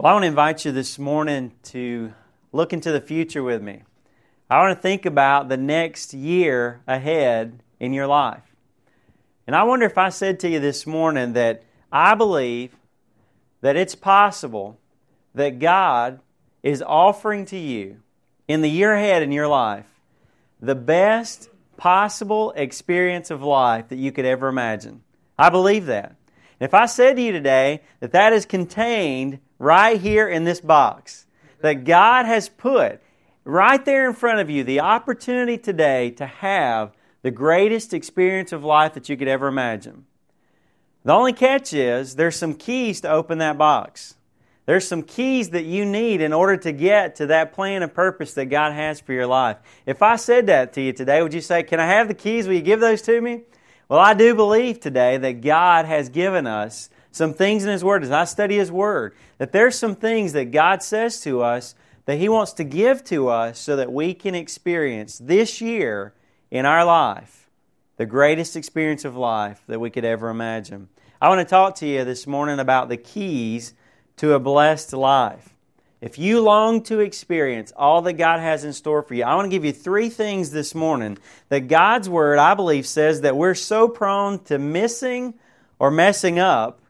Well, I want to invite you this morning to look into the future with me. I want to think about the next year ahead in your life. And I wonder if I said to you this morning that I believe that it's possible that God is offering to you in the year ahead in your life the best possible experience of life that you could ever imagine. I believe that. If I said to you today that that is contained right here in this box, that God has put right there in front of you the opportunity today to have the greatest experience of life that you could ever imagine. The only catch is there's some keys to open that box. There's some keys that you need in order to get to that plan and purpose that God has for your life. If I said that to you today, would you say, Can I have the keys? Will you give those to me? Well, I do believe today that God has given us some things in His Word as I study His Word, that there's some things that God says to us that He wants to give to us so that we can experience this year in our life the greatest experience of life that we could ever imagine. I want to talk to you this morning about the keys to a blessed life. If you long to experience all that God has in store for you, I want to give you three things this morning that God's Word, I believe, says that we're so prone to missing or messing up,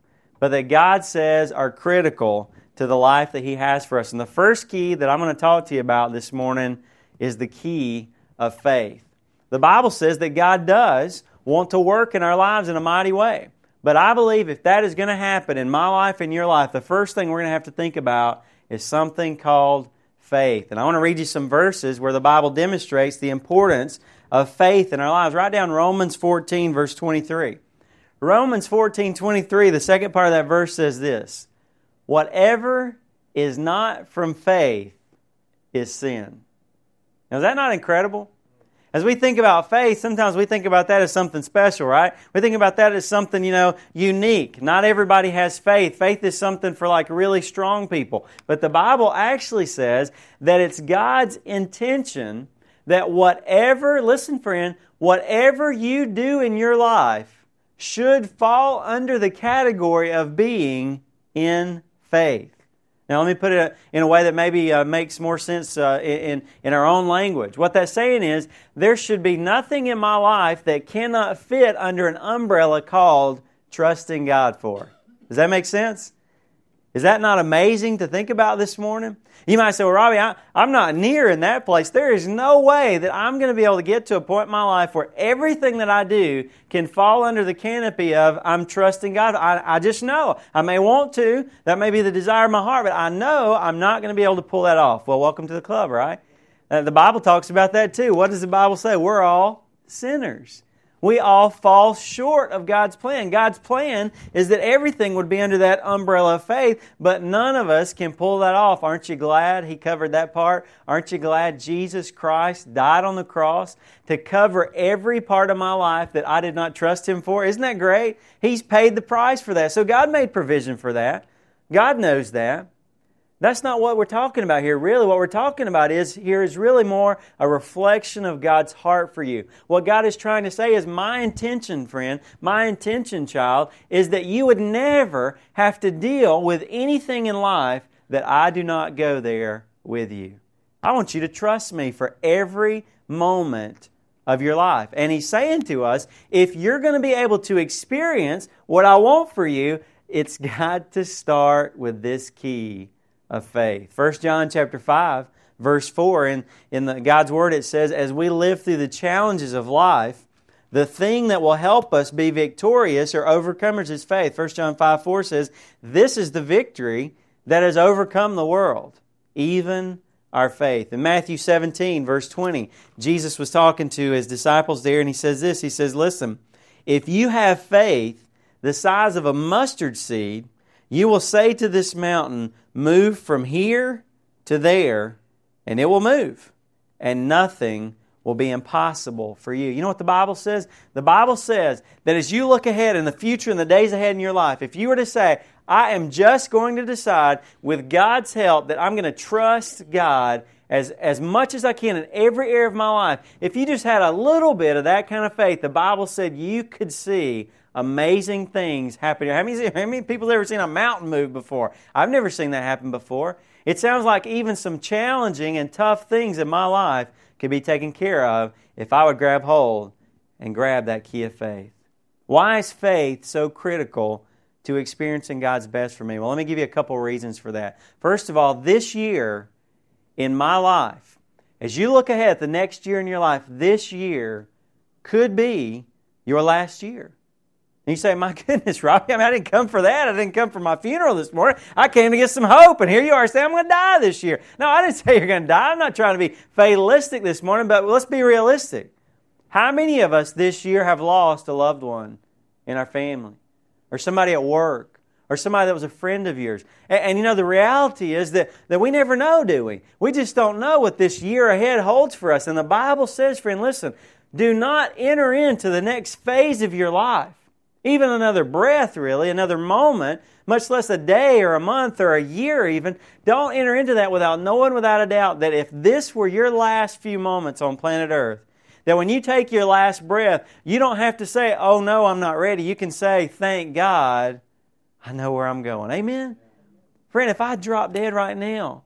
but that God says are critical to the life that He has for us. And the first key that I'm going to talk to you about this morning is the key of faith. The Bible says that God does want to work in our lives in a mighty way. But I believe if that is going to happen in my life and your life, the first thing we're going to have to think about is something called faith. And I want to read you some verses where the Bible demonstrates the importance of faith in our lives. Write down Romans 14, verse 23. Romans 14, 23, the second part of that verse says this Whatever is not from faith is sin. Now, is that not incredible? As we think about faith, sometimes we think about that as something special, right? We think about that as something, you know, unique. Not everybody has faith. Faith is something for like really strong people. But the Bible actually says that it's God's intention that whatever, listen, friend, whatever you do in your life should fall under the category of being in faith. Now, let me put it in a way that maybe uh, makes more sense uh, in, in our own language. What that's saying is there should be nothing in my life that cannot fit under an umbrella called trusting God for. Does that make sense? Is that not amazing to think about this morning? You might say, well, Robbie, I, am not near in that place. There is no way that I'm going to be able to get to a point in my life where everything that I do can fall under the canopy of I'm trusting God. I, I just know. I may want to. That may be the desire of my heart, but I know I'm not going to be able to pull that off. Well, welcome to the club, right? Uh, the Bible talks about that too. What does the Bible say? We're all sinners. We all fall short of God's plan. God's plan is that everything would be under that umbrella of faith, but none of us can pull that off. Aren't you glad He covered that part? Aren't you glad Jesus Christ died on the cross to cover every part of my life that I did not trust Him for? Isn't that great? He's paid the price for that. So God made provision for that. God knows that. That's not what we're talking about here. Really, what we're talking about is here is really more a reflection of God's heart for you. What God is trying to say is, my intention, friend, my intention, child, is that you would never have to deal with anything in life that I do not go there with you. I want you to trust me for every moment of your life. And He's saying to us, if you're going to be able to experience what I want for you, it's got to start with this key of faith. 1 John chapter 5, verse 4, in, in the, God's Word it says, As we live through the challenges of life, the thing that will help us be victorious or overcomers is faith. 1 John 5, 4 says, This is the victory that has overcome the world, even our faith. In Matthew 17, verse 20, Jesus was talking to his disciples there, and he says this He says, Listen, if you have faith the size of a mustard seed, you will say to this mountain, Move from here to there, and it will move, and nothing will be impossible for you. You know what the Bible says? The Bible says that as you look ahead in the future and the days ahead in your life, if you were to say, I am just going to decide with God's help that I'm going to trust God as, as much as I can in every area of my life, if you just had a little bit of that kind of faith, the Bible said you could see amazing things happen. How many, how many people have ever seen a mountain move before? I've never seen that happen before. It sounds like even some challenging and tough things in my life could be taken care of if I would grab hold and grab that key of faith. Why is faith so critical to experiencing God's best for me? Well, let me give you a couple reasons for that. First of all, this year in my life, as you look ahead at the next year in your life, this year could be your last year. And you say, My goodness, Robbie, I, mean, I didn't come for that. I didn't come for my funeral this morning. I came to get some hope. And here you are saying, I'm going to die this year. No, I didn't say you're going to die. I'm not trying to be fatalistic this morning, but let's be realistic. How many of us this year have lost a loved one in our family, or somebody at work, or somebody that was a friend of yours? And, and, you know, the reality is that, that we never know, do we? We just don't know what this year ahead holds for us. And the Bible says, friend, listen, do not enter into the next phase of your life even another breath, really, another moment, much less a day or a month or a year even. Don't enter into that without knowing without a doubt that if this were your last few moments on planet Earth, that when you take your last breath, you don't have to say, oh no, I'm not ready. You can say, thank God, I know where I'm going. Amen? Friend, if I drop dead right now,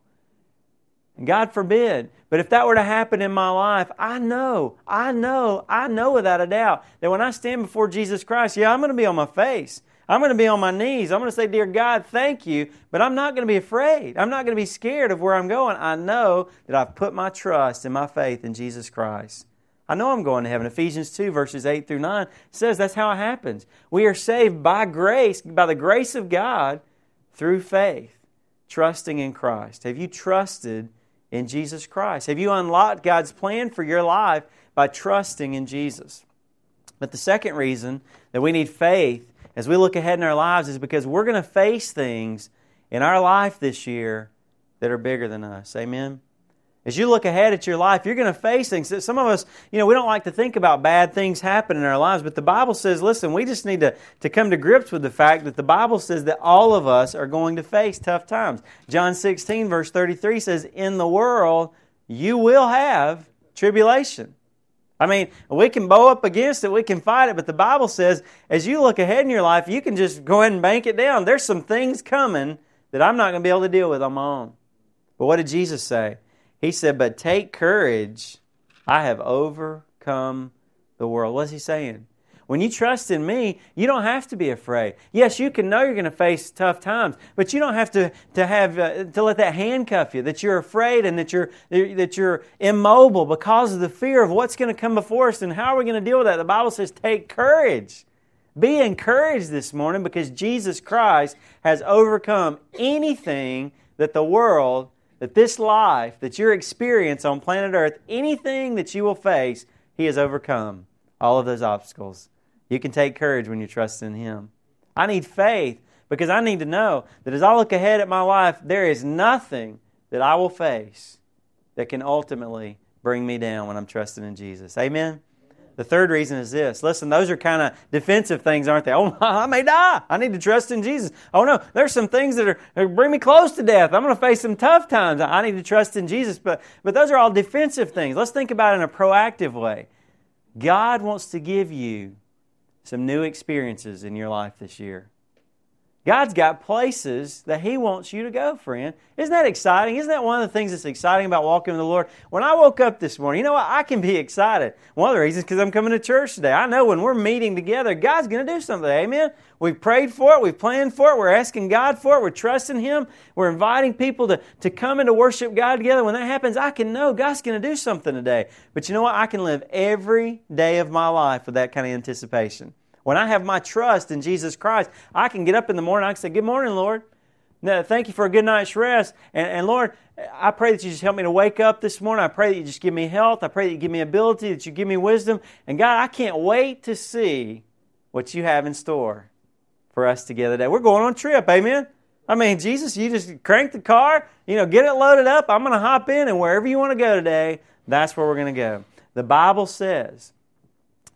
God forbid, but if that were to happen in my life, I know, I know, I know without a doubt that when I stand before Jesus Christ, yeah, I'm going to be on my face. I'm going to be on my knees. I'm going to say, Dear God, thank you, but I'm not going to be afraid. I'm not going to be scared of where I'm going. I know that I've put my trust and my faith in Jesus Christ. I know I'm going to heaven. Ephesians 2, verses 8 through 9 says that's how it happens. We are saved by grace, by the grace of God, through faith, trusting in Christ. Have you trusted in Jesus Christ? Have you unlocked God's plan for your life by trusting in Jesus? But the second reason that we need faith as we look ahead in our lives is because we're going to face things in our life this year that are bigger than us. Amen? As you look ahead at your life, you're going to face things. that Some of us, you know, we don't like to think about bad things happen in our lives, but the Bible says, listen, we just need to, to come to grips with the fact that the Bible says that all of us are going to face tough times. John 16, verse 33 says, In the world you will have tribulation. I mean, we can bow up against it, we can fight it, but the Bible says, as you look ahead in your life, you can just go ahead and bank it down. There's some things coming that I'm not going to be able to deal with on my own. But what did Jesus say? He said, But take courage. I have overcome the world. What's he saying? When you trust in me, you don't have to be afraid. Yes, you can know you're going to face tough times, but you don't have to, to have uh, to let that handcuff you. That you're afraid and that you're that you're immobile because of the fear of what's going to come before us and how are we going to deal with that. The Bible says, "Take courage." Be encouraged this morning because Jesus Christ has overcome anything that the world that this life, that your experience on planet Earth, anything that you will face, He has overcome all of those obstacles. You can take courage when you trust in Him. I need faith because I need to know that as I look ahead at my life, there is nothing that I will face that can ultimately bring me down when I'm trusting in Jesus. Amen? The third reason is this. Listen, those are kind of defensive things, aren't they? Oh, I may die. I need to trust in Jesus. Oh, no, there's some things that are bring me close to death. I'm going to face some tough times. I need to trust in Jesus. But, but those are all defensive things. Let's think about it in a proactive way. God wants to give you some new experiences in your life this year. God's got places that He wants you to go, friend. Isn't that exciting? Isn't that one of the things that's exciting about walking with the Lord? When I woke up this morning, you know what? I can be excited. One of the reasons because I'm coming to church today. I know when we're meeting together, God's going to do something. Amen. We've prayed for it. We've planned for it. We're asking God for it. We're trusting Him. We're inviting people to, to come and to worship God together. When that happens, I can know God's going to do something today. But you know what? I can live every day of my life with that kind of anticipation. When I have my trust in Jesus Christ, I can get up in the morning. I can say, Good morning, Lord. Now, thank you for a good night's rest. And, and, Lord, I pray that you just help me to wake up this morning. I pray that you just give me health. I pray that you give me ability, that you give me wisdom. And God, I can't wait to see what you have in store for us together today. We're going on a trip, amen? I mean, Jesus, you just crank the car, you know, get it loaded up. I'm going to hop in, and wherever you want to go today, that's where we're going to go. The Bible says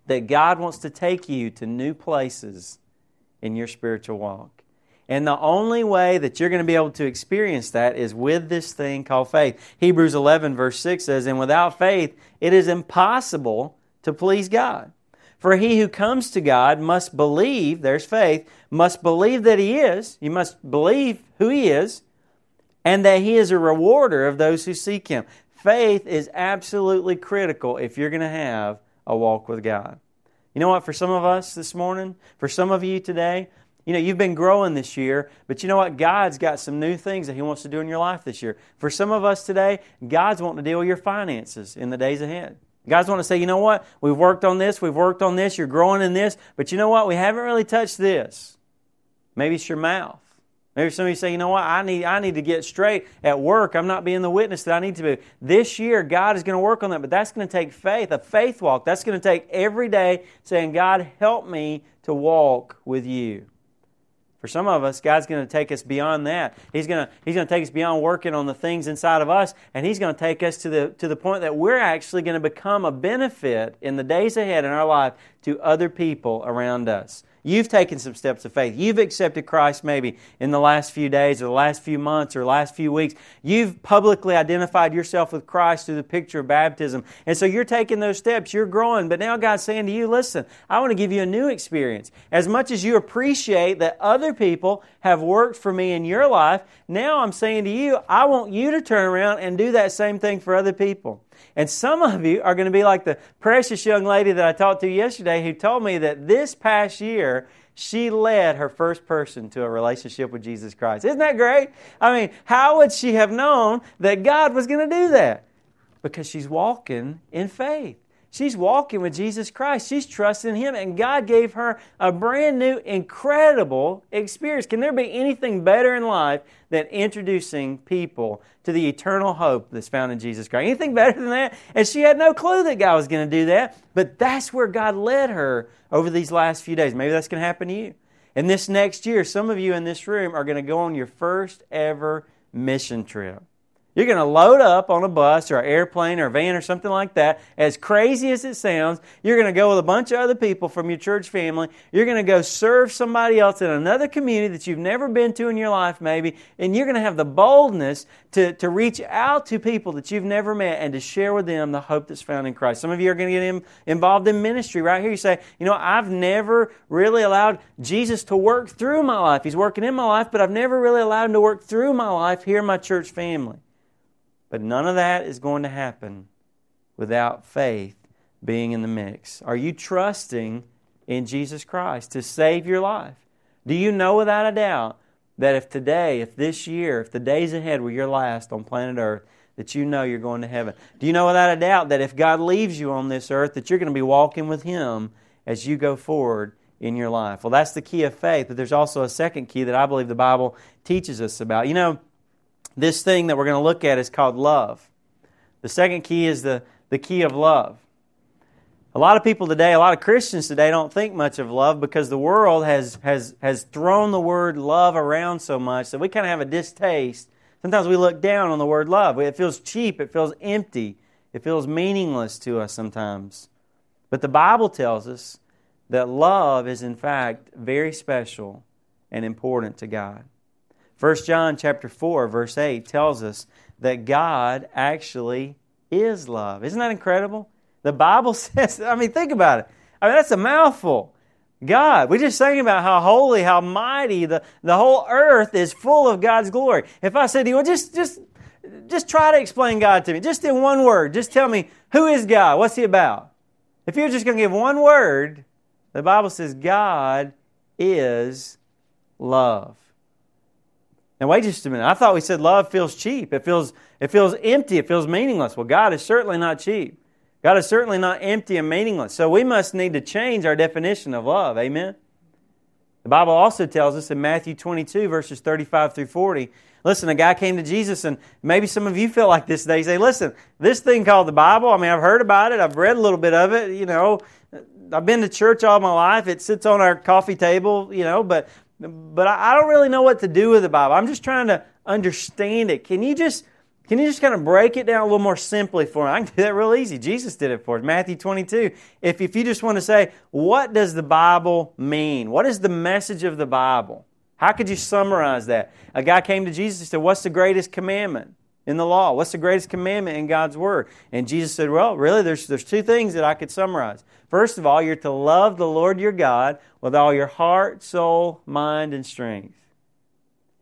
that God wants to take you to new places in your spiritual walk. And the only way that you're going to be able to experience that is with this thing called faith. Hebrews 11, verse 6 says, And without faith, it is impossible to please God. For he who comes to God must believe, there's faith, must believe that he is, you must believe who he is, and that he is a rewarder of those who seek him. Faith is absolutely critical if you're going to have a walk with God. You know what, for some of us this morning, for some of you today, you know, you've been growing this year, but you know what? God's got some new things that He wants to do in your life this year. For some of us today, God's wanting to deal with your finances in the days ahead. God's want to say, you know what? We've worked on this, we've worked on this, you're growing in this, but you know what? We haven't really touched this. Maybe it's your mouth. Maybe some of you say, you know what, I need, I need to get straight at work. I'm not being the witness that I need to be. This year, God is going to work on that, but that's going to take faith, a faith walk. That's going to take every day saying, God, help me to walk with you. For some of us, God's going to take us beyond that. He's going to, he's going to take us beyond working on the things inside of us, and He's going to take us to the, to the point that we're actually going to become a benefit in the days ahead in our life to other people around us. You've taken some steps of faith. You've accepted Christ maybe in the last few days or the last few months or last few weeks. You've publicly identified yourself with Christ through the picture of baptism. And so you're taking those steps. You're growing. But now God's saying to you, listen, I want to give you a new experience. As much as you appreciate that other people have worked for me in your life, now I'm saying to you, I want you to turn around and do that same thing for other people. And some of you are going to be like the precious young lady that I talked to yesterday who told me that this past year she led her first person to a relationship with Jesus Christ. Isn't that great? I mean, how would she have known that God was going to do that? Because she's walking in faith. She's walking with Jesus Christ. She's trusting Him, and God gave her a brand new, incredible experience. Can there be anything better in life than introducing people to the eternal hope that's found in Jesus Christ? Anything better than that? And she had no clue that God was going to do that, but that's where God led her over these last few days. Maybe that's going to happen to you. And this next year, some of you in this room are going to go on your first ever mission trip. You're going to load up on a bus or an airplane or a van or something like that. As crazy as it sounds, you're going to go with a bunch of other people from your church family. You're going to go serve somebody else in another community that you've never been to in your life, maybe. And you're going to have the boldness to, to reach out to people that you've never met and to share with them the hope that's found in Christ. Some of you are going to get involved in ministry right here. You say, you know, I've never really allowed Jesus to work through my life. He's working in my life, but I've never really allowed Him to work through my life here in my church family. But none of that is going to happen without faith being in the mix. Are you trusting in Jesus Christ to save your life? Do you know without a doubt that if today, if this year, if the days ahead were your last on planet Earth, that you know you're going to heaven? Do you know without a doubt that if God leaves you on this earth, that you're going to be walking with Him as you go forward in your life? Well, that's the key of faith, but there's also a second key that I believe the Bible teaches us about. You know, this thing that we're going to look at is called love. The second key is the, the key of love. A lot of people today, a lot of Christians today don't think much of love because the world has, has, has thrown the word love around so much that we kind of have a distaste. Sometimes we look down on the word love. It feels cheap, it feels empty, it feels meaningless to us sometimes. But the Bible tells us that love is, in fact, very special and important to God. 1 John chapter 4 verse 8 tells us that God actually is love. Isn't that incredible? The Bible says, I mean, think about it. I mean, that's a mouthful. God. We just sang about how holy, how mighty the, the whole earth is full of God's glory. If I said to you, well, just just just try to explain God to me, just in one word, just tell me who is God? What's he about? If you're just going to give one word, the Bible says God is love. Now wait just a minute. I thought we said love feels cheap. It feels it feels empty. It feels meaningless. Well, God is certainly not cheap. God is certainly not empty and meaningless. So we must need to change our definition of love. Amen. The Bible also tells us in Matthew 22 verses 35 through 40. Listen, a guy came to Jesus, and maybe some of you feel like this today. You say, listen, this thing called the Bible, I mean, I've heard about it, I've read a little bit of it, you know, I've been to church all my life. It sits on our coffee table, you know, but but I don't really know what to do with the Bible. I'm just trying to understand it. Can you just can you just kind of break it down a little more simply for me? I can do that real easy. Jesus did it for us. Matthew 22. If, if you just want to say, what does the Bible mean? What is the message of the Bible? How could you summarize that? A guy came to Jesus and said, What's the greatest commandment? in the law? What's the greatest commandment in God's Word? And Jesus said, Well, really, there's, there's two things that I could summarize. First of all, you're to love the Lord your God with all your heart, soul, mind, and strength.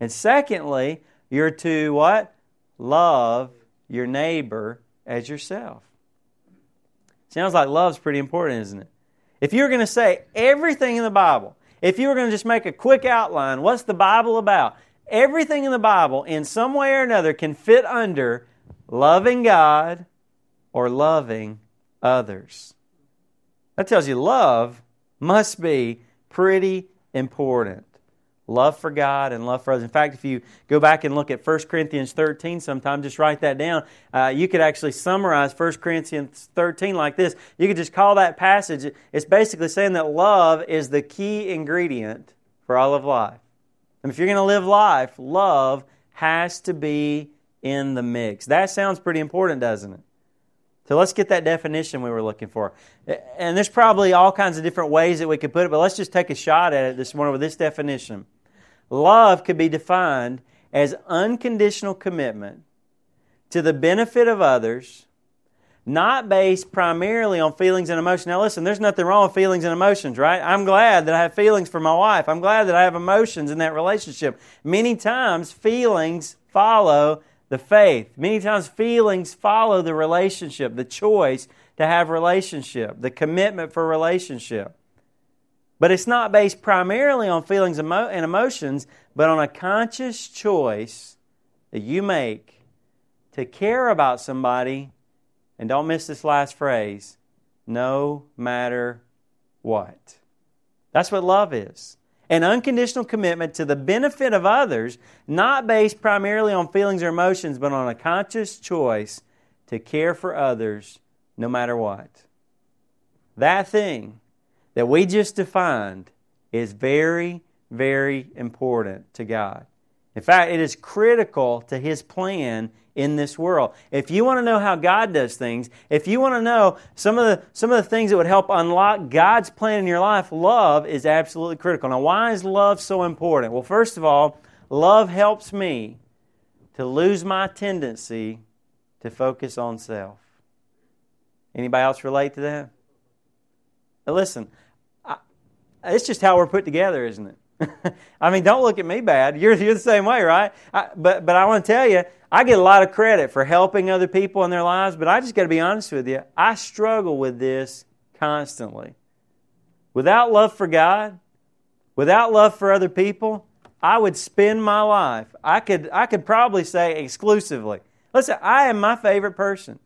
And secondly, you're to what? Love your neighbor as yourself. Sounds like love's pretty important, isn't it? If you were going to say everything in the Bible, if you were going to just make a quick outline, what's the Bible about? Everything in the Bible, in some way or another, can fit under loving God or loving others. That tells you love must be pretty important love for God and love for others. In fact, if you go back and look at 1 Corinthians 13 sometime, just write that down. Uh, you could actually summarize 1 Corinthians 13 like this. You could just call that passage, it's basically saying that love is the key ingredient for all of life. And if you're going to live life, love has to be in the mix. That sounds pretty important, doesn't it? So let's get that definition we were looking for. And there's probably all kinds of different ways that we could put it, but let's just take a shot at it this morning with this definition. Love could be defined as unconditional commitment to the benefit of others, not based primarily on feelings and emotions. Now, listen, there's nothing wrong with feelings and emotions, right? I'm glad that I have feelings for my wife. I'm glad that I have emotions in that relationship. Many times, feelings follow the faith. Many times, feelings follow the relationship, the choice to have relationship, the commitment for relationship. But it's not based primarily on feelings and emotions, but on a conscious choice that you make to care about somebody, and don't miss this last phrase, no matter what. That's what love is. An unconditional commitment to the benefit of others, not based primarily on feelings or emotions, but on a conscious choice to care for others no matter what. That thing that we just defined is very, very important to God. In fact, it is critical to His plan in this world. If you want to know how God does things, if you want to know some of the some of the things that would help unlock God's plan in your life, love is absolutely critical. Now, why is love so important? Well, first of all, love helps me to lose my tendency to focus on self. Anybody else relate to that? Now listen, it's just how we're put together, isn't it? I mean, don't look at me bad. You're, you're the same way, right? I, but, but I want to tell you, I get a lot of credit for helping other people in their lives, but I just got to be honest with you. I struggle with this constantly. Without love for God, without love for other people, I would spend my life. I could, I could probably say exclusively. Listen, I am my favorite person.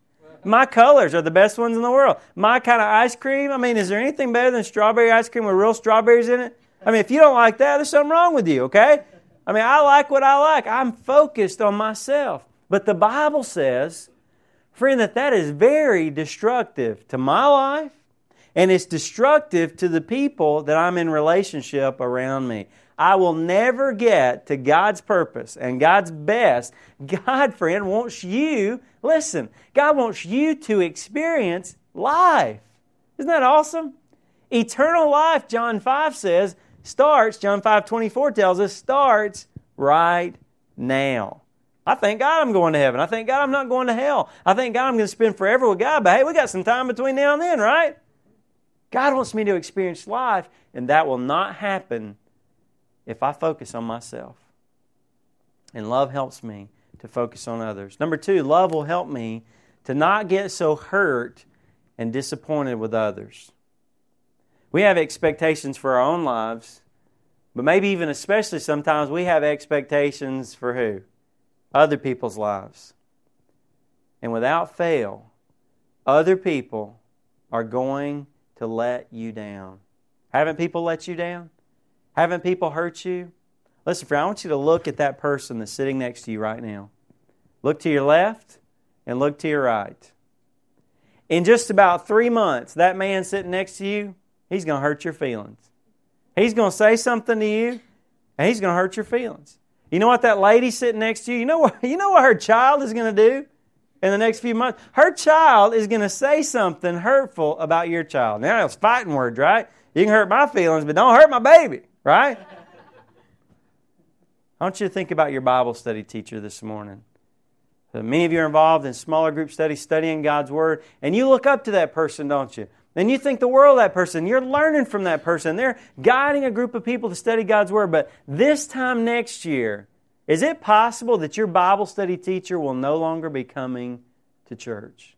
My colors are the best ones in the world. My kind of ice cream, I mean, is there anything better than strawberry ice cream with real strawberries in it? I mean, if you don't like that, there's something wrong with you, okay? I mean, I like what I like. I'm focused on myself. But the Bible says, friend, that that is very destructive to my life and it's destructive to the people that I'm in relationship around me. I will never get to God's purpose and God's best. God, friend, wants you, listen, God wants you to experience life. Isn't that awesome? Eternal life, John 5 says, starts, John 5 24 tells us, starts right now. I thank God I'm going to heaven. I thank God I'm not going to hell. I thank God I'm going to spend forever with God. But hey, we got some time between now and then, right? God wants me to experience life, and that will not happen if I focus on myself. And love helps me to focus on others. Number two, love will help me to not get so hurt and disappointed with others. We have expectations for our own lives, but maybe even especially sometimes we have expectations for who? Other people's lives. And without fail, other people are going to let you down. Haven't people let you down? Haven't people hurt you? Listen, friend, I want you to look at that person that's sitting next to you right now. Look to your left and look to your right. In just about three months, that man sitting next to you, he's going to hurt your feelings. He's going to say something to you, and he's going to hurt your feelings. You know what that lady sitting next to you, you know what, you know what her child is going to do in the next few months? Her child is going to say something hurtful about your child. Now, it's fighting words, right? You can hurt my feelings, but don't hurt my baby. Right? I want you to think about your Bible study teacher this morning. So Many of you are involved in smaller group studies, studying God's Word, and you look up to that person, don't you? And you think the world of that person. You're learning from that person. They're guiding a group of people to study God's Word. But this time next year, is it possible that your Bible study teacher will no longer be coming to church?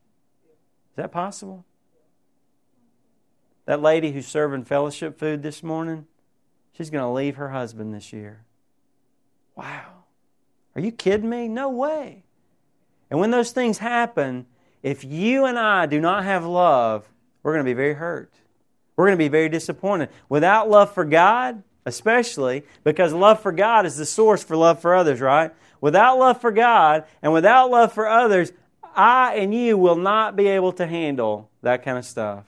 Is that possible? That lady who's serving fellowship food this morning, she's going to leave her husband this year. Wow. Are you kidding me? No way. And when those things happen, if you and I do not have love, we're going to be very hurt. We're going to be very disappointed. Without love for God, especially, because love for God is the source for love for others, right? Without love for God and without love for others, I and you will not be able to handle that kind of stuff.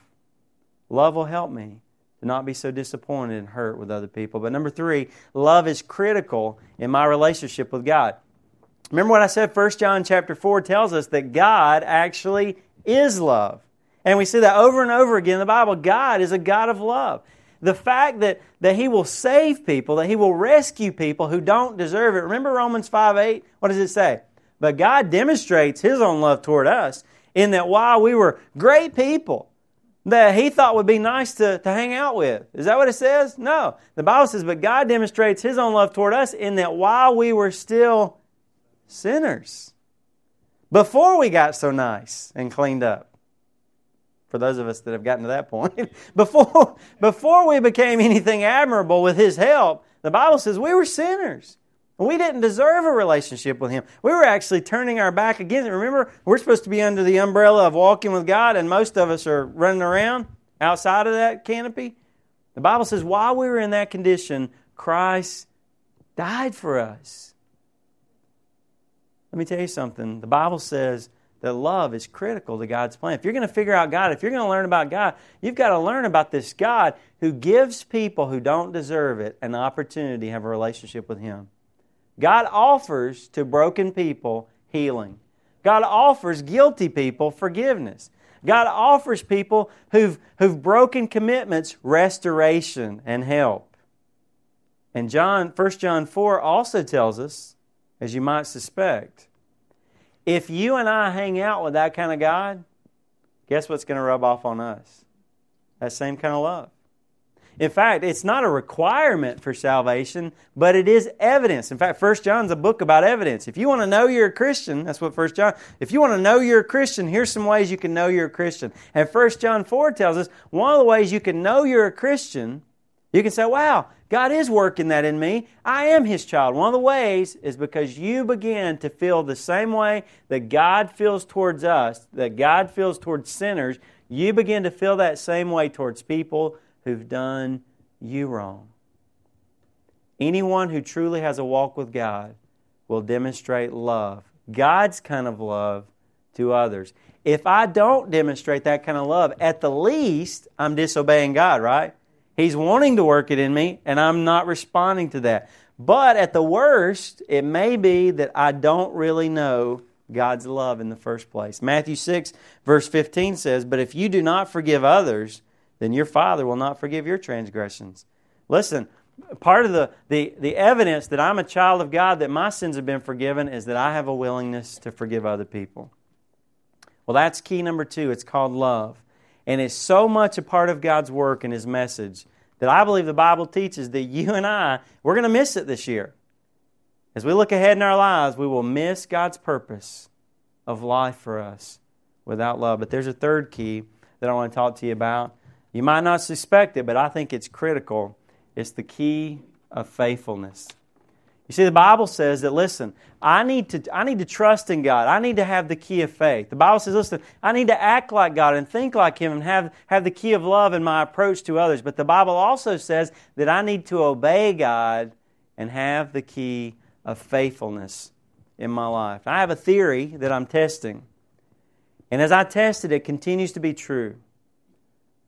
Love will help me to not be so disappointed and hurt with other people. But number three, love is critical in my relationship with God. Remember what I said? 1 John chapter 4 tells us that God actually is love. And we see that over and over again in the Bible. God is a God of love. The fact that, that He will save people, that He will rescue people who don't deserve it. Remember Romans 5 8? What does it say? But God demonstrates His own love toward us in that while we were great people, that he thought would be nice to, to hang out with. Is that what it says? No. The Bible says, but God demonstrates his own love toward us in that while we were still sinners, before we got so nice and cleaned up, for those of us that have gotten to that point, before, before we became anything admirable with his help, the Bible says we were sinners. We didn't deserve a relationship with Him. We were actually turning our back against Him. Remember, we're supposed to be under the umbrella of walking with God, and most of us are running around outside of that canopy. The Bible says, while we were in that condition, Christ died for us. Let me tell you something. The Bible says that love is critical to God's plan. If you're going to figure out God, if you're going to learn about God, you've got to learn about this God who gives people who don't deserve it an opportunity to have a relationship with Him. God offers to broken people healing. God offers guilty people forgiveness. God offers people who've, who've broken commitments restoration and help. And John, 1 John 4 also tells us, as you might suspect, if you and I hang out with that kind of God, guess what's going to rub off on us? That same kind of love. In fact, it's not a requirement for salvation, but it is evidence. In fact, 1 John's a book about evidence. If you want to know you're a Christian, that's what 1 John, if you want to know you're a Christian, here's some ways you can know you're a Christian. And 1 John 4 tells us one of the ways you can know you're a Christian, you can say, wow, God is working that in me. I am His child. One of the ways is because you begin to feel the same way that God feels towards us, that God feels towards sinners. You begin to feel that same way towards people who've done you wrong. Anyone who truly has a walk with God will demonstrate love, God's kind of love, to others. If I don't demonstrate that kind of love, at the least, I'm disobeying God, right? He's wanting to work it in me, and I'm not responding to that. But at the worst, it may be that I don't really know God's love in the first place. Matthew 6, verse 15 says, But if you do not forgive others, then your Father will not forgive your transgressions. Listen, part of the, the, the evidence that I'm a child of God, that my sins have been forgiven, is that I have a willingness to forgive other people. Well, that's key number two. It's called love. And it's so much a part of God's work and His message that I believe the Bible teaches that you and I, we're going to miss it this year. As we look ahead in our lives, we will miss God's purpose of life for us without love. But there's a third key that I want to talk to you about, you might not suspect it, but I think it's critical. It's the key of faithfulness. You see, the Bible says that, listen, I need, to, I need to trust in God. I need to have the key of faith. The Bible says, listen, I need to act like God and think like Him and have, have the key of love in my approach to others. But the Bible also says that I need to obey God and have the key of faithfulness in my life. I have a theory that I'm testing. And as I test it, it continues to be true.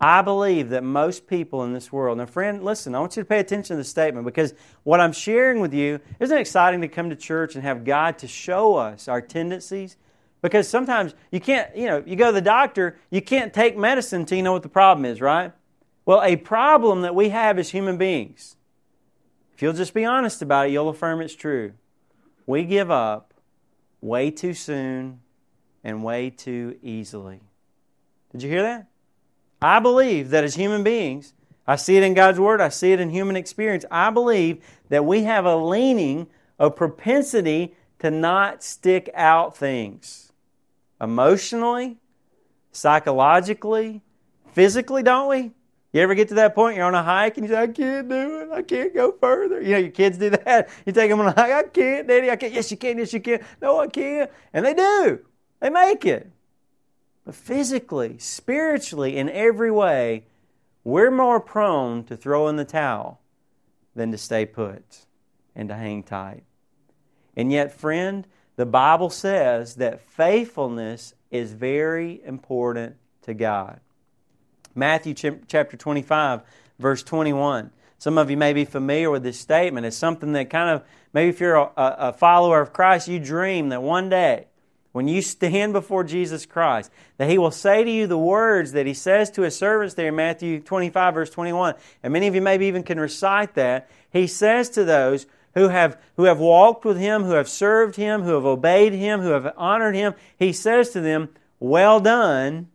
I believe that most people in this world, now, friend, listen, I want you to pay attention to the statement because what I'm sharing with you isn't it exciting to come to church and have God to show us our tendencies. Because sometimes you can't, you know, you go to the doctor, you can't take medicine until you know what the problem is, right? Well, a problem that we have as human beings, if you'll just be honest about it, you'll affirm it's true. We give up way too soon and way too easily. Did you hear that? I believe that as human beings, I see it in God's Word, I see it in human experience. I believe that we have a leaning, a propensity to not stick out things emotionally, psychologically, physically, don't we? You ever get to that point? You're on a hike and you say, I can't do it. I can't go further. You know, your kids do that. You take them on a hike. I can't, Daddy. I can't. Yes, you can. Yes, you can. No, I can't. And they do. They make it. But physically, spiritually, in every way, we're more prone to throw in the towel than to stay put and to hang tight. And yet, friend, the Bible says that faithfulness is very important to God. Matthew chapter 25, verse 21. Some of you may be familiar with this statement. It's something that kind of, maybe if you're a, a follower of Christ, you dream that one day, when you stand before Jesus Christ, that He will say to you the words that He says to His servants there in Matthew 25, verse 21. And many of you maybe even can recite that. He says to those who have, who have walked with Him, who have served Him, who have obeyed Him, who have honored Him, He says to them, Well done,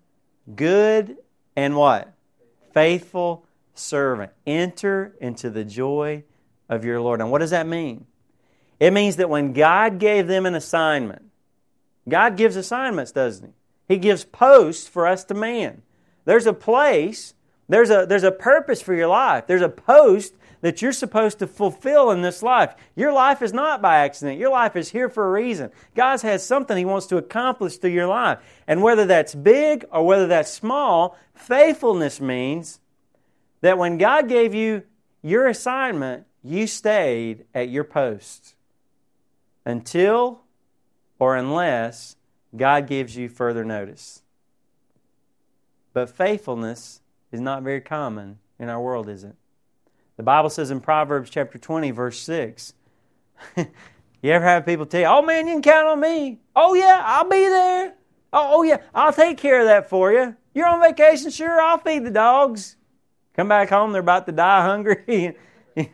good and what? Faithful servant. Enter into the joy of your Lord. And what does that mean? It means that when God gave them an assignment, God gives assignments, doesn't He? He gives posts for us to man. There's a place, there's a, there's a purpose for your life. There's a post that you're supposed to fulfill in this life. Your life is not by accident. Your life is here for a reason. God has something He wants to accomplish through your life. And whether that's big or whether that's small, faithfulness means that when God gave you your assignment, you stayed at your post until or unless God gives you further notice. But faithfulness is not very common in our world, is it? The Bible says in Proverbs chapter 20, verse 6. you ever have people tell you, oh man, you can count on me. Oh yeah, I'll be there. Oh, oh yeah, I'll take care of that for you. You're on vacation, sure, I'll feed the dogs. Come back home, they're about to die hungry.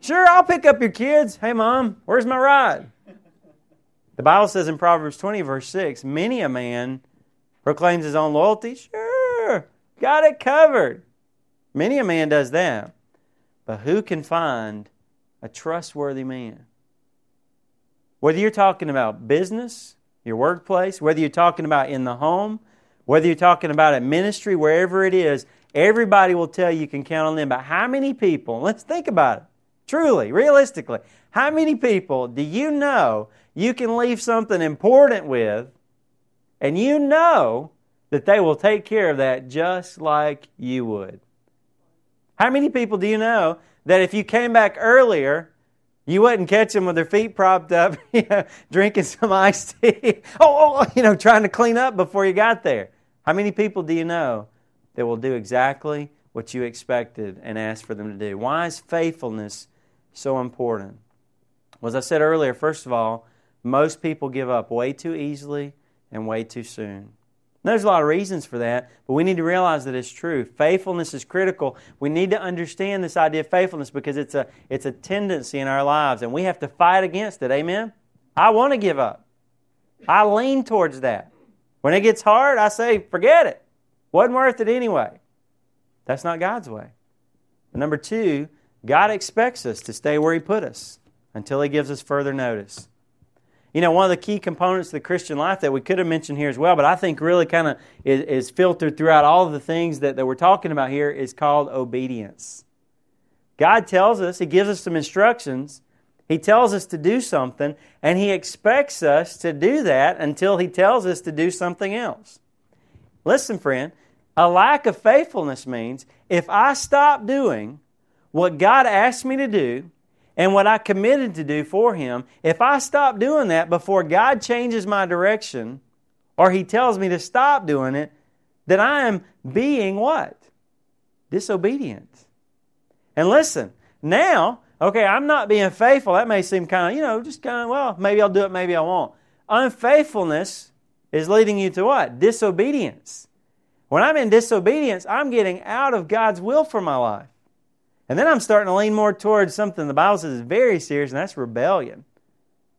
sure, I'll pick up your kids. Hey mom, where's my ride? The Bible says in Proverbs 20, verse 6, many a man proclaims his own loyalty. Sure, got it covered. Many a man does that. But who can find a trustworthy man? Whether you're talking about business, your workplace, whether you're talking about in the home, whether you're talking about at ministry, wherever it is, everybody will tell you you can count on them. But how many people, let's think about it, truly, realistically, how many people do you know you can leave something important with, and you know that they will take care of that just like you would? How many people do you know that if you came back earlier, you wouldn't catch them with their feet propped up, you know, drinking some iced tea, oh, oh, oh, you know, trying to clean up before you got there? How many people do you know that will do exactly what you expected and asked for them to do? Why is faithfulness so important? Well, as I said earlier, first of all, most people give up way too easily and way too soon. There's a lot of reasons for that, but we need to realize that it's true. Faithfulness is critical. We need to understand this idea of faithfulness because it's a, it's a tendency in our lives, and we have to fight against it. Amen? I want to give up. I lean towards that. When it gets hard, I say, forget it. Wasn't worth it anyway. That's not God's way. number two, God expects us to stay where He put us until He gives us further notice. You know, one of the key components of the Christian life that we could have mentioned here as well, but I think really kind of is, is, filtered throughout all of the things that, that we're talking about here is called obedience. God tells us, He gives us some instructions, He tells us to do something, and He expects us to do that until He tells us to do something else. Listen, friend, a lack of faithfulness means if I stop doing what God asked me to do, and what I committed to do for Him, if I stop doing that before God changes my direction or He tells me to stop doing it, then I am being what? Disobedient. And listen, now, okay, I'm not being faithful. That may seem kind of, you know, just kind of, well, maybe I'll do it, maybe I won't. Unfaithfulness is leading you to what? Disobedience. When I'm in disobedience, I'm getting out of God's will for my life. And then I'm starting to lean more towards something the Bible says is very serious, and that's rebellion.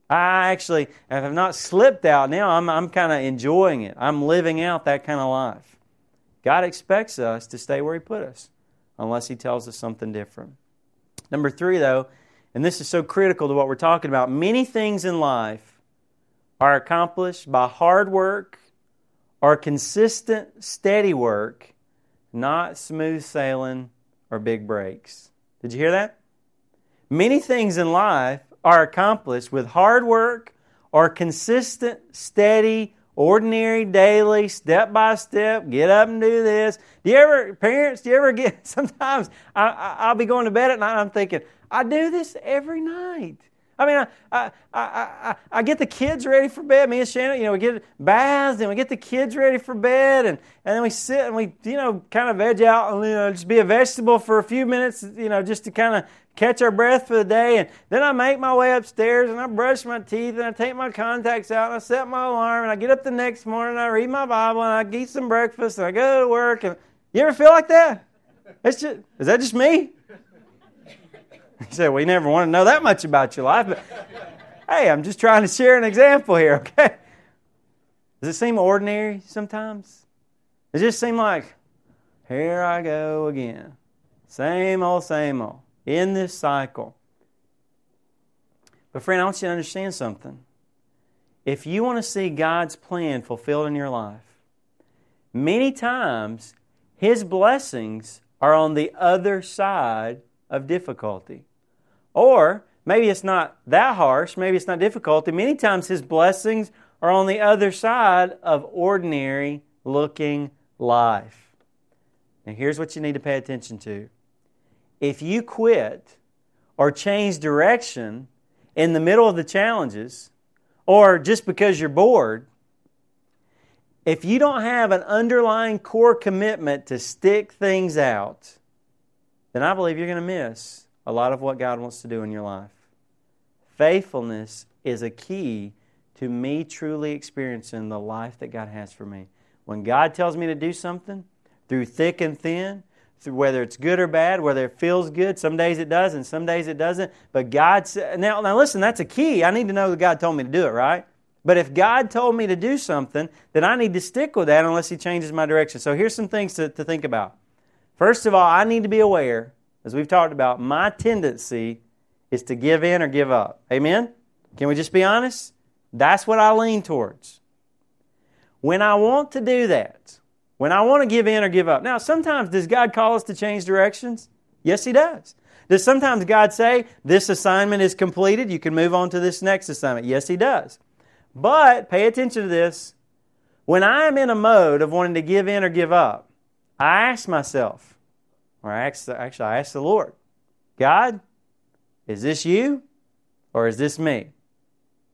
I actually have not slipped out now. I'm, I'm kind of enjoying it. I'm living out that kind of life. God expects us to stay where He put us unless He tells us something different. Number three, though, and this is so critical to what we're talking about many things in life are accomplished by hard work or consistent, steady work, not smooth sailing or big breaks. Did you hear that? Many things in life are accomplished with hard work or consistent, steady, ordinary, daily, step by step, get up and do this. Do you ever, parents, do you ever get, sometimes I, will be going to bed at night I'm thinking, I do this every night. I mean, I, I, I, I, get the kids ready for bed. Me and Shannon, you know, we get baths and we get the kids ready for bed, and, and then we sit and we, you know, kind of veg out and, you know, just be a vegetable for a few minutes, you know, just to kind of catch our breath for the day. And then I make my way upstairs and I brush my teeth and I take my contacts out and I set my alarm and I get up the next morning and I read my Bible and I eat some breakfast and I go to work. And you ever feel like that? It's just, is that just me? Say, well, you never want to know that much about your life, but hey, I'm just trying to share an example here, okay? Does it seem ordinary sometimes? Does it just seem like, here I go again. Same old, same old. In this cycle. But, friend, I want you to understand something. If you want to see God's plan fulfilled in your life, many times His blessings are on the other side of difficulty. Or maybe it's not that harsh, maybe it's not difficult. And many times his blessings are on the other side of ordinary looking life. Now, here's what you need to pay attention to. If you quit or change direction in the middle of the challenges, or just because you're bored, if you don't have an underlying core commitment to stick things out, then I believe you're going to miss a lot of what God wants to do in your life. Faithfulness is a key to me truly experiencing the life that God has for me. When God tells me to do something, through thick and thin, through whether it's good or bad, whether it feels good, some days it does and some days it doesn't. But God said, now, now listen, that's a key. I need to know that God told me to do it, right? But if God told me to do something, then I need to stick with that unless He changes my direction. So here's some things to, to think about. First of all, I need to be aware as we've talked about, my tendency is to give in or give up. Amen? Can we just be honest? That's what I lean towards. When I want to do that, when I want to give in or give up. Now, sometimes does God call us to change directions? Yes, He does. Does sometimes God say, this assignment is completed, you can move on to this next assignment? Yes, He does. But pay attention to this. When I am in a mode of wanting to give in or give up, I ask myself, or I asked, actually, I asked the Lord, God, is this you or is this me?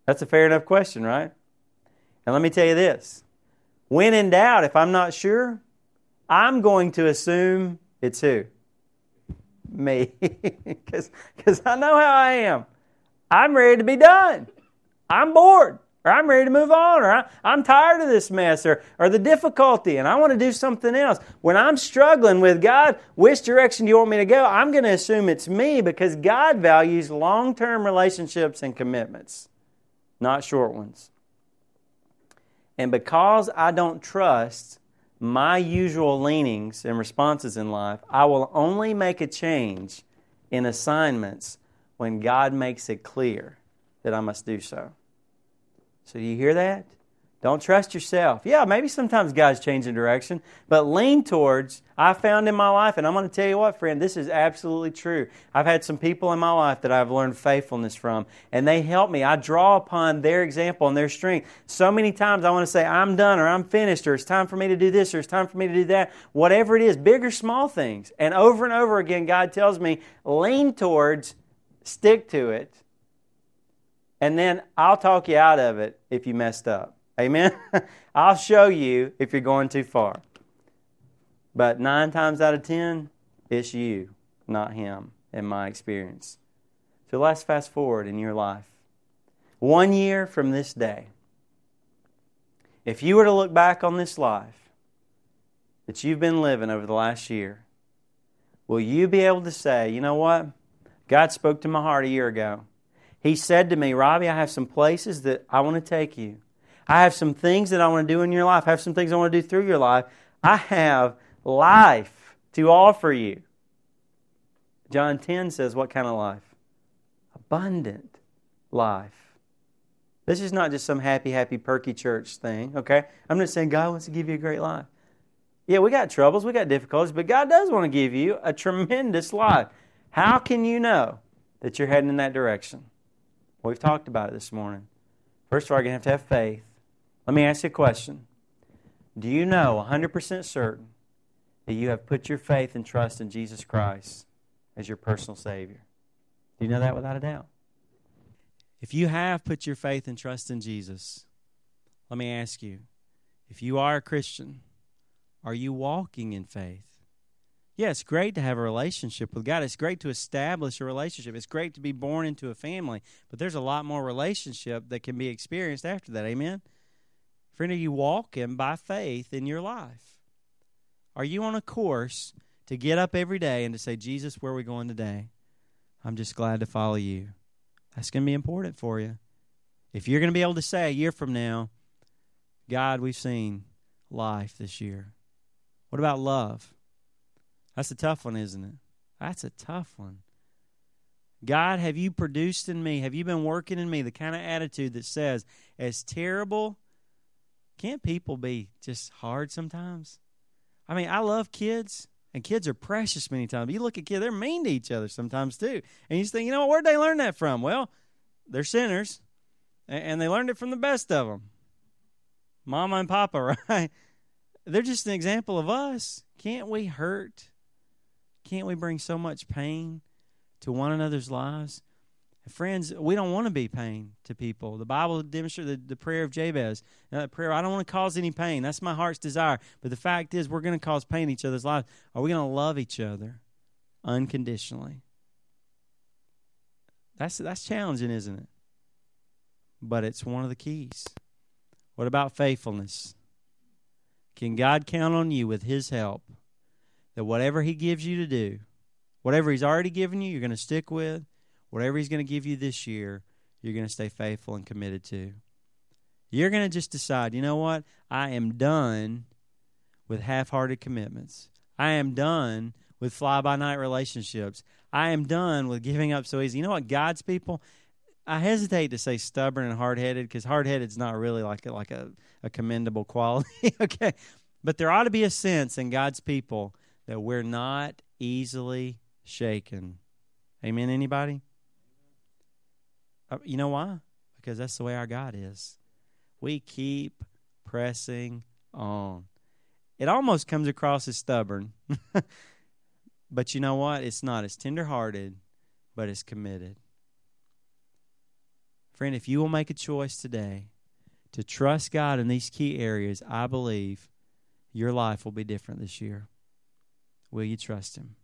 That's a fair enough question, right? And let me tell you this when in doubt, if I'm not sure, I'm going to assume it's who? Me. Because I know how I am. I'm ready to be done. I'm bored or I'm ready to move on, or I'm tired of this mess, or, or the difficulty, and I want to do something else. When I'm struggling with God, which direction do you want me to go? I'm going to assume it's me because God values long term relationships and commitments, not short ones. And because I don't trust my usual leanings and responses in life, I will only make a change in assignments when God makes it clear that I must do so. So, do you hear that? Don't trust yourself. Yeah, maybe sometimes God's changing direction, but lean towards, I found in my life, and I'm going to tell you what, friend, this is absolutely true. I've had some people in my life that I've learned faithfulness from, and they help me. I draw upon their example and their strength. So many times I want to say, I'm done, or I'm finished, or it's time for me to do this, or it's time for me to do that. Whatever it is, big or small things. And over and over again, God tells me, lean towards, stick to it, and then I'll talk you out of it if you messed up. Amen? I'll show you if you're going too far. But nine times out of ten, it's you, not him, in my experience. So let's fast forward in your life. One year from this day, if you were to look back on this life that you've been living over the last year, will you be able to say, you know what? God spoke to my heart a year ago. He said to me, Robbie, I have some places that I want to take you. I have some things that I want to do in your life. I have some things I want to do through your life. I have life to offer you. John 10 says, What kind of life? Abundant life. This is not just some happy, happy, perky church thing, okay? I'm not saying God wants to give you a great life. Yeah, we got troubles, we got difficulties, but God does want to give you a tremendous life. How can you know that you're heading in that direction? Well, we've talked about it this morning. First of all, you're going to have to have faith. Let me ask you a question. Do you know 100% certain that you have put your faith and trust in Jesus Christ as your personal Savior? Do you know that without a doubt? If you have put your faith and trust in Jesus, let me ask you if you are a Christian, are you walking in faith? Yeah, it's great to have a relationship with God. It's great to establish a relationship. It's great to be born into a family. But there's a lot more relationship that can be experienced after that. Amen? Friend, are you walking by faith in your life? Are you on a course to get up every day and to say, Jesus, where are we going today? I'm just glad to follow you. That's going to be important for you. If you're going to be able to say a year from now, God, we've seen life this year. What about love? That's a tough one, isn't it? That's a tough one. God, have you produced in me, have you been working in me the kind of attitude that says, as terrible, can't people be just hard sometimes? I mean, I love kids, and kids are precious many times. You look at kids, they're mean to each other sometimes too. And you just think, you know where'd they learn that from? Well, they're sinners, and they learned it from the best of them. Mama and Papa, right? They're just an example of us. Can't we hurt? Can't we bring so much pain to one another's lives? Friends, we don't want to be pain to people. The Bible demonstrates the, the prayer of Jabez. Now, that prayer, I don't want to cause any pain. That's my heart's desire. But the fact is, we're going to cause pain in each other's lives. Are we going to love each other unconditionally? That's, that's challenging, isn't it? But it's one of the keys. What about faithfulness? Can God count on you with His help that whatever He gives you to do, whatever He's already given you, you're going to stick with? Whatever He's going to give you this year, you're going to stay faithful and committed to. You're going to just decide, you know what? I am done with half hearted commitments. I am done with fly by night relationships. I am done with giving up so easy. You know what? God's people, I hesitate to say stubborn and hard headed because hard headed is not really like a, like a, a commendable quality. okay. But there ought to be a sense in God's people that we're not easily shaken. Amen, anybody? Uh, you know why? Because that's the way our God is. We keep pressing on. It almost comes across as stubborn. but you know what? It's not. It's tenderhearted, but it's committed. Friend, if you will make a choice today to trust God in these key areas, I believe your life will be different this year. Will you trust Him?